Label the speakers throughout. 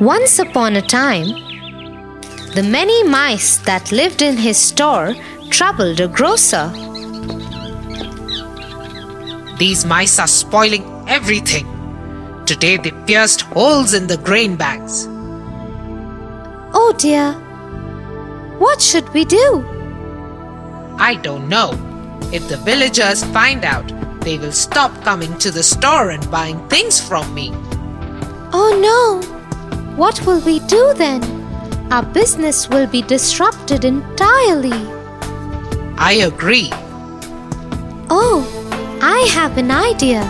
Speaker 1: Once upon a time, the many mice that lived in his store troubled a grocer.
Speaker 2: These mice are spoiling everything. Today they pierced holes in the grain bags.
Speaker 1: Oh dear, what should we do?
Speaker 2: I don't know. If the villagers find out, they will stop coming to the store and buying things from me.
Speaker 1: Oh no! What will we do then? Our business will be disrupted entirely.
Speaker 2: I agree.
Speaker 1: Oh, I have an idea.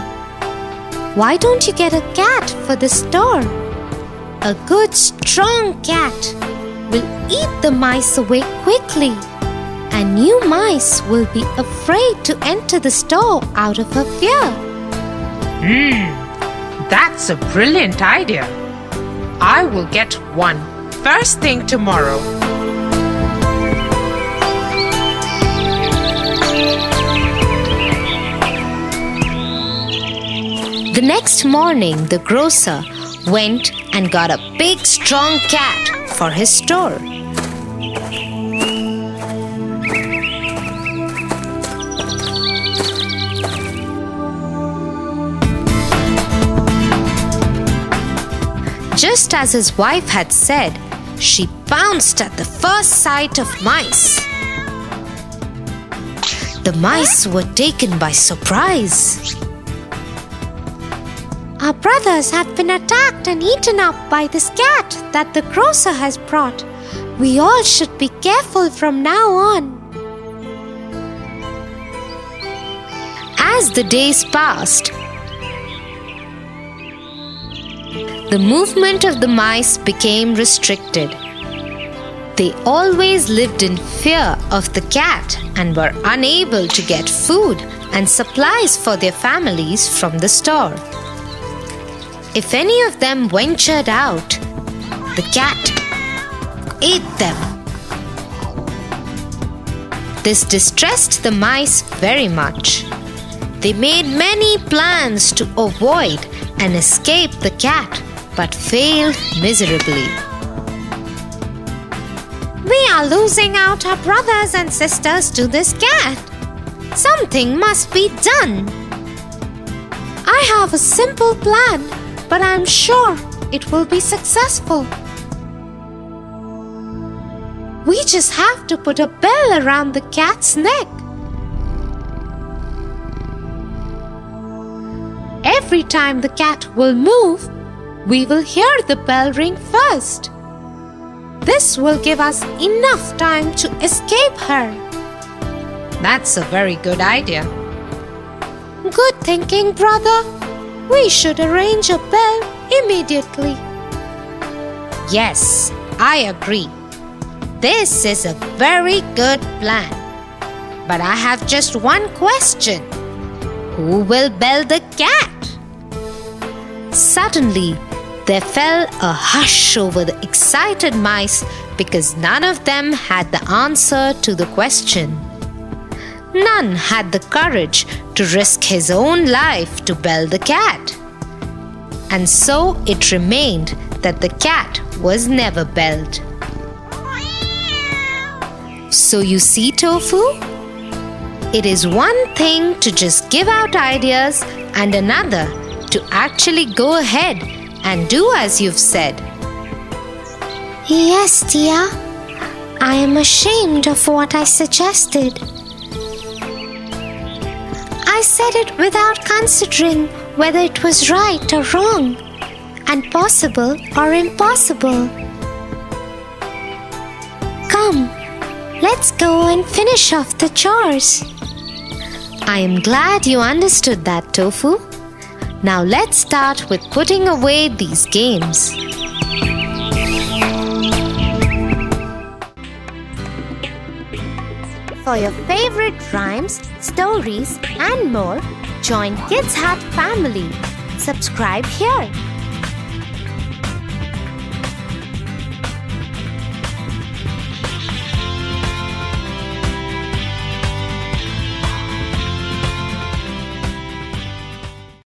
Speaker 1: Why don't you get a cat for the store? A good, strong cat will eat the mice away quickly, and new mice will be afraid to enter the store out of fear.
Speaker 2: Hmm, that's a brilliant idea. I will get one first thing tomorrow.
Speaker 1: The next morning, the grocer went and got a big, strong cat for his store. Just as his wife had said, she bounced at the first sight of mice. The mice were taken by surprise. Our brothers have been attacked and eaten up by this cat that the grocer has brought. We all should be careful from now on. As the days passed, the movement of the mice became restricted. They always lived in fear of the cat and were unable to get food and supplies for their families from the store. If any of them ventured out, the cat ate them. This distressed the mice very much. They made many plans to avoid and escape the cat, but failed miserably. We are losing out our brothers and sisters to this cat. Something must be done. I have a simple plan, but I'm sure it will be successful. We just have to put a bell around the cat's neck. Every time the cat will move, we will hear the bell ring first. This will give us enough time to escape her.
Speaker 2: That's a very good idea.
Speaker 1: Good thinking, brother. We should arrange a bell immediately.
Speaker 2: Yes, I agree. This is a very good plan. But I have just one question Who will bell the cat?
Speaker 1: Suddenly, there fell a hush over the excited mice because none of them had the answer to the question. None had the courage to risk his own life to bell the cat. And so it remained that the cat was never belled. So you see, Tofu? It is one thing to just give out ideas and another to actually go ahead and do as you've said. Yes, dear. I am ashamed of what I suggested. I said it without considering whether it was right or wrong, and possible or impossible. Come, let's go and finish off the chores. I am glad you understood that, Tofu. Now let's start with putting away these games. For your favorite rhymes, stories, and more, join Kids Hut family. Subscribe here.